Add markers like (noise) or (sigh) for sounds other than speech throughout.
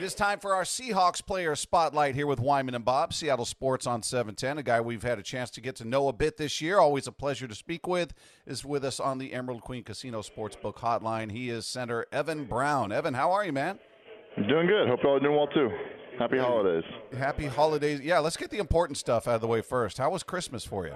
It is time for our Seahawks player spotlight here with Wyman and Bob, Seattle Sports on 710. A guy we've had a chance to get to know a bit this year. Always a pleasure to speak with. Is with us on the Emerald Queen Casino Sportsbook Hotline. He is center Evan Brown. Evan, how are you, man? I'm doing good. Hope y'all are doing well too. Happy holidays. Happy holidays. Yeah, let's get the important stuff out of the way first. How was Christmas for you?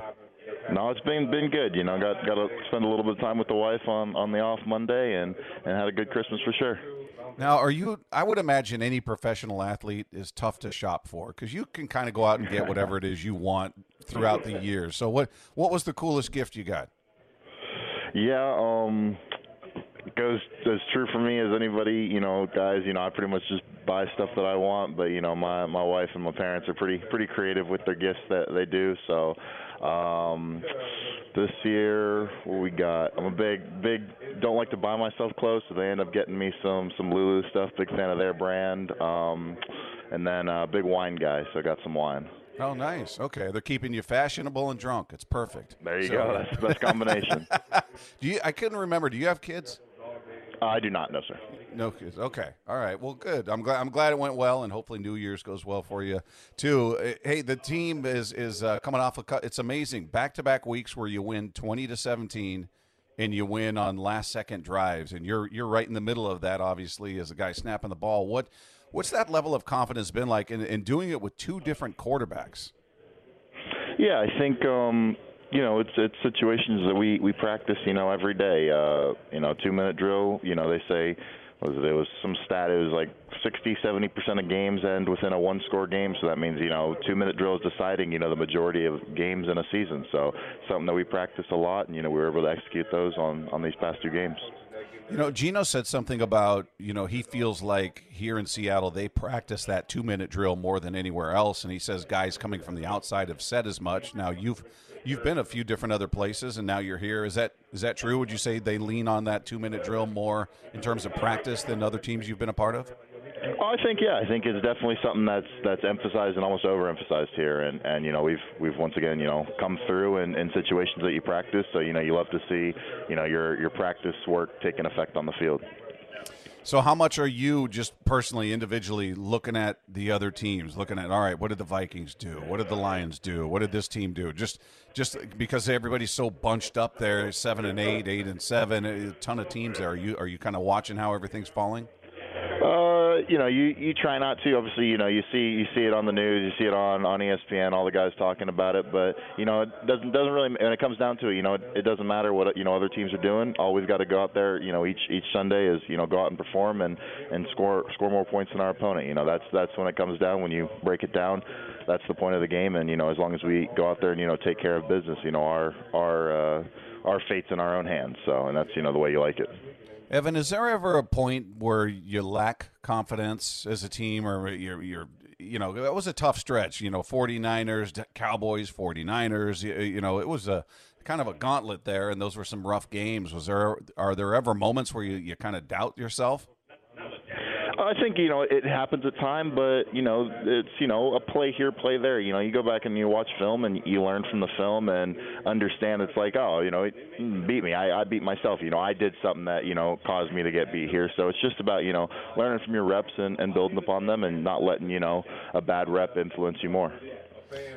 No, it's been been good. You know, got got to spend a little bit of time with the wife on on the off Monday, and and had a good Christmas for sure. Now, are you? I would imagine any professional athlete is tough to shop for because you can kind of go out and get whatever it is you want throughout the year. So, what what was the coolest gift you got? Yeah, um, it goes as true for me as anybody. You know, guys. You know, I pretty much just buy stuff that I want, but you know, my my wife and my parents are pretty pretty creative with their gifts that they do. So um, this year, what we got? I'm a big, big. Don't like to buy myself clothes, so they end up getting me some some Lulu stuff. Big fan of their brand. Um, and then uh, big wine guy, so I got some wine. Oh, nice. Okay, they're keeping you fashionable and drunk. It's perfect. There you so, go. That's the best combination. (laughs) do you? I couldn't remember. Do you have kids? Uh, I do not, no, sir. No kids. Okay. All right. Well, good. I'm glad. I'm glad it went well, and hopefully New Year's goes well for you too. Uh, hey, the team is is uh, coming off a. Cut. It's amazing. Back to back weeks where you win 20 to 17, and you win on last second drives, and you're you're right in the middle of that. Obviously, as a guy snapping the ball. What what's that level of confidence been like in, in doing it with two different quarterbacks? Yeah, I think um, you know, it's it's situations that we we practice, you know, every day. Uh, you know, two minute drill. You know, they say was there was some stat it was like 60 70 percent of games end within a one score game so that means you know two minute drills deciding you know the majority of games in a season. So something that we practice a lot and you know we were able to execute those on on these past two games you know, Geno said something about, you know, he feels like here in Seattle they practice that two minute drill more than anywhere else. And he says guys coming from the outside have said as much. Now you've you've been a few different other places and now you're here. Is that is that true? Would you say they lean on that two minute drill more in terms of practice than other teams you've been a part of? Oh, I think yeah, I think it's definitely something that's that's emphasized and almost overemphasized here, and and you know we've we've once again you know come through in, in situations that you practice, so you know you love to see you know your your practice work taking effect on the field. So, how much are you just personally, individually looking at the other teams? Looking at, all right, what did the Vikings do? What did the Lions do? What did this team do? Just, just because everybody's so bunched up there, seven and eight, eight and seven, a ton of teams there. Are you are you kind of watching how everything's falling? Uh, you know, you you try not to. Obviously, you know, you see you see it on the news, you see it on on ESPN, all the guys talking about it. But you know, it doesn't doesn't really. And it comes down to it. You know, it, it doesn't matter what you know other teams are doing. All we've got to go out there. You know, each each Sunday is you know go out and perform and and score score more points than our opponent. You know, that's that's when it comes down. When you break it down, that's the point of the game. And you know, as long as we go out there and you know take care of business, you know, our our uh, our fate's in our own hands. So, and that's you know the way you like it. Evan, is there ever a point where you lack confidence as a team or you're, you're you know, that was a tough stretch, you know, 49ers, Cowboys, 49ers, you, you know, it was a kind of a gauntlet there and those were some rough games. Was there are there ever moments where you, you kind of doubt yourself? I think you know it happens at time, but you know it's you know a play here, play there. You know you go back and you watch film and you learn from the film and understand it's like oh you know it beat me, I, I beat myself. You know I did something that you know caused me to get beat here. So it's just about you know learning from your reps and, and building upon them and not letting you know a bad rep influence you more.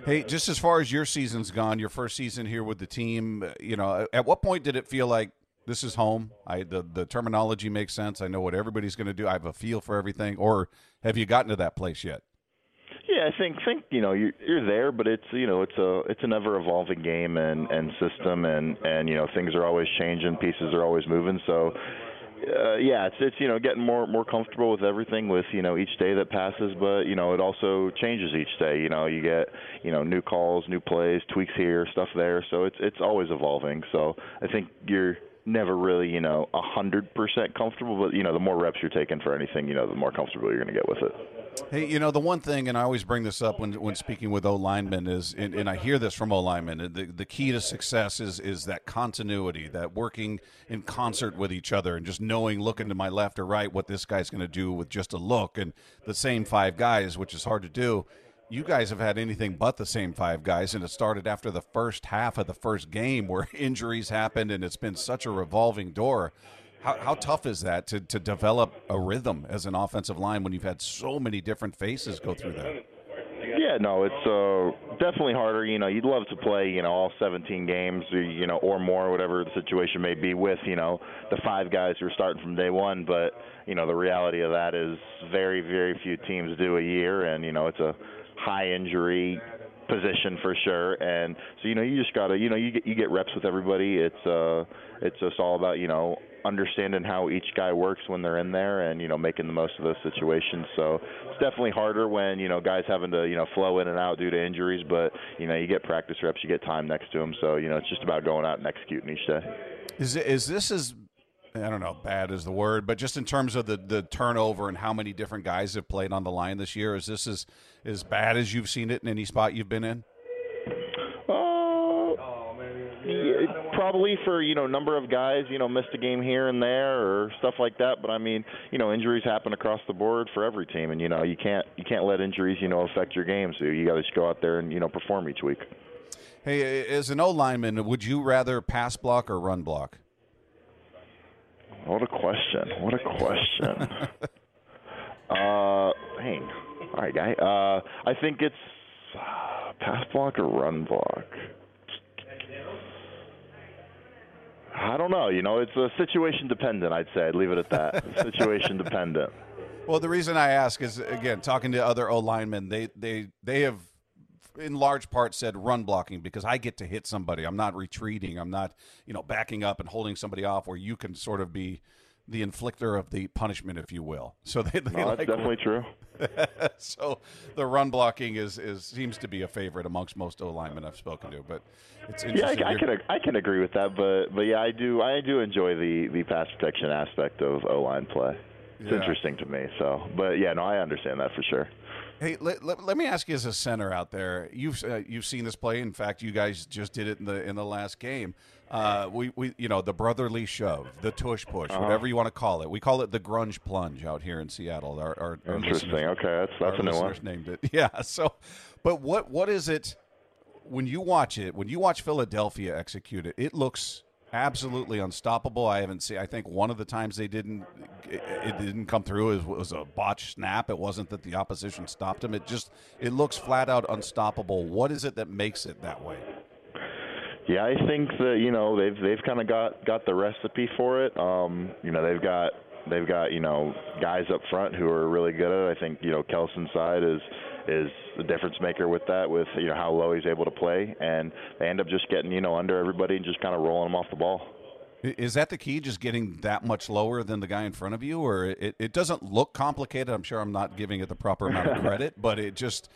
Hey, just as far as your season's gone, your first season here with the team, you know, at what point did it feel like this is home. I the the terminology makes sense. I know what everybody's going to do. I have a feel for everything. Or have you gotten to that place yet? Yeah, I think think you know you're, you're there, but it's you know it's a it's an ever evolving game and and system and and you know things are always changing, pieces are always moving. So uh, yeah, it's it's you know getting more more comfortable with everything with you know each day that passes, but you know it also changes each day. You know you get you know new calls, new plays, tweaks here, stuff there. So it's it's always evolving. So I think you're never really, you know, a hundred percent comfortable. But you know, the more reps you're taking for anything, you know, the more comfortable you're going to get with it. Hey, you know, the one thing, and I always bring this up when when speaking with O linemen is, and, and I hear this from O linemen, the the key to success is is that continuity, that working in concert with each other, and just knowing, looking to my left or right, what this guy's going to do with just a look, and the same five guys, which is hard to do you guys have had anything but the same five guys, and it started after the first half of the first game where (laughs) injuries happened, and it's been such a revolving door. How, how tough is that to, to develop a rhythm as an offensive line when you've had so many different faces go through that? Yeah, no, it's uh, definitely harder. You know, you'd love to play, you know, all 17 games, or, you know, or more, whatever the situation may be, with you know the five guys who are starting from day one. But you know, the reality of that is very, very few teams do a year, and you know, it's a high injury position for sure. And so you know, you just gotta, you know, you get you get reps with everybody. It's uh, it's just all about you know understanding how each guy works when they're in there and you know making the most of those situations so it's definitely harder when you know guys having to you know flow in and out due to injuries but you know you get practice reps you get time next to them so you know it's just about going out and executing each day is is this as I don't know, bad is the word, but just in terms of the, the turnover and how many different guys have played on the line this year, is this as as bad as you've seen it in any spot you've been in? Uh, probably for you know number of guys you know missed a game here and there or stuff like that but i mean you know injuries happen across the board for every team and you know you can't you can't let injuries you know affect your game so you got to just go out there and you know perform each week hey as an o lineman would you rather pass block or run block what a question what a question (laughs) uh hey all right guy uh i think it's uh, pass block or run block I don't know. You know, it's a situation dependent. I'd say. I'd leave it at that. (laughs) situation dependent. Well, the reason I ask is again talking to other O linemen. They they they have in large part said run blocking because I get to hit somebody. I'm not retreating. I'm not you know backing up and holding somebody off where you can sort of be the inflictor of the punishment, if you will. (laughs) So they, they no, that's definitely true. (laughs) so the run blocking is, is seems to be a favorite amongst most O linemen I've spoken to. But it's yeah, I, I, can I can agree with that. But but yeah, I do I do enjoy the the pass protection aspect of O line play. It's yeah. interesting to me. So, but yeah, no, I understand that for sure. Hey, let, let, let, me ask you as a center out there. You've uh, you've seen this play. In fact, you guys just did it in the in the last game. Uh, we, we you know the brotherly shove, the tush push, uh-huh. whatever you want to call it. We call it the grunge plunge out here in Seattle. Our, our, our interesting. Okay, that's that's a new one. Named it. (laughs) Yeah. So, but what what is it when you watch it? When you watch Philadelphia execute it, it looks absolutely unstoppable. I haven't seen. I think one of the times they didn't, it, didn't come through. It was, a botch snap. It wasn't that the opposition stopped him. It just it looks flat out unstoppable. What is it that makes it that way? Yeah, I think that you know they've they've kind of got got the recipe for it. Um, you know they've got they've got you know guys up front who are really good at it. I think you know Kelce's side is is the difference maker with that, with you know how low he's able to play, and they end up just getting you know under everybody and just kind of rolling them off the ball. Is that the key? Just getting that much lower than the guy in front of you, or it, it doesn't look complicated? I'm sure I'm not giving it the proper amount of (laughs) credit, but it just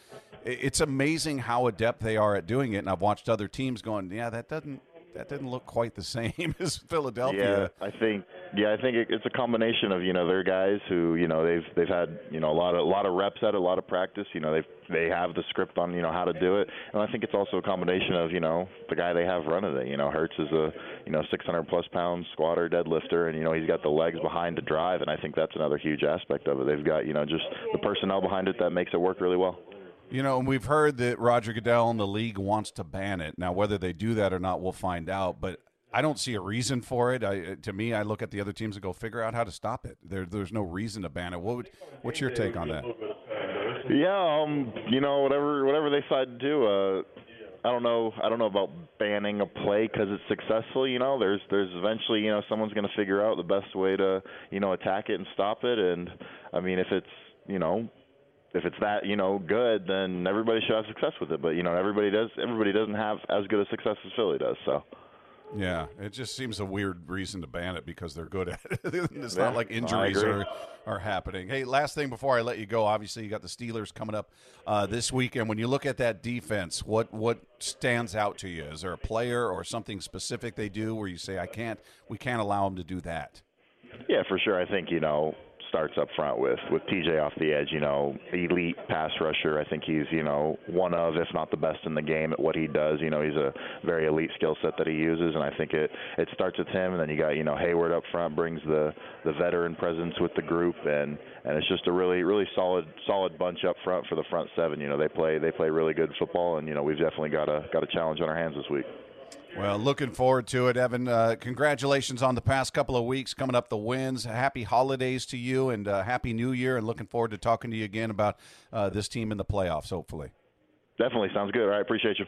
it's amazing how adept they are at doing it. And I've watched other teams going, yeah, that doesn't that didn't look quite the (laughs) same as Philadelphia. Yeah, I think yeah, I think it, it's a combination of you know their guys who you know they've they've had you know a lot of a lot of reps at it, a lot of practice. You know they've they have the script on you know how to do it, and I think it's also a combination of you know the guy they have running it. You know Hurts is a you know 600 plus pound squatter deadlifter, and you know he's got the legs behind to drive, and I think that's another huge aspect of it. They've got you know just the personnel behind it that makes it work really well. You know, and we've heard that Roger Goodell and the league wants to ban it. Now, whether they do that or not, we'll find out. But I don't see a reason for it. I, to me, I look at the other teams and go, figure out how to stop it. There, there's no reason to ban it. What would, what's your take on that? Yeah, um, you know, whatever, whatever they decide to do. Uh, I don't know. I don't know about banning a play because it's successful. You know, there's there's eventually you know someone's going to figure out the best way to you know attack it and stop it. And I mean, if it's you know if it's that you know good, then everybody should have success with it. But you know, everybody does. Everybody doesn't have as good a success as Philly does. So. Yeah, it just seems a weird reason to ban it because they're good at it. (laughs) it's yeah, not like injuries are are happening. Hey, last thing before I let you go, obviously you got the Steelers coming up uh, this weekend. When you look at that defense, what what stands out to you? Is there a player or something specific they do where you say, I can't, we can't allow them to do that? Yeah, for sure. I think you know starts up front with with TJ off the edge. You know, elite pass rusher. I think he's you know one of, if not the best in the game at what he does. You know, he's a very elite skill set that he uses, and I think it it starts with him. And then you got you know Heyward up front brings the the veteran presence with the group, and and it's just a really really solid solid bunch up front for the front seven. You know, they play they play really good football, and you know we've definitely got a got a challenge on our hands this week. Well, looking forward to it, Evan. Uh, congratulations on the past couple of weeks, coming up the wins. Happy holidays to you, and uh, happy New Year. And looking forward to talking to you again about uh, this team in the playoffs. Hopefully. Definitely sounds good. Right, appreciate you.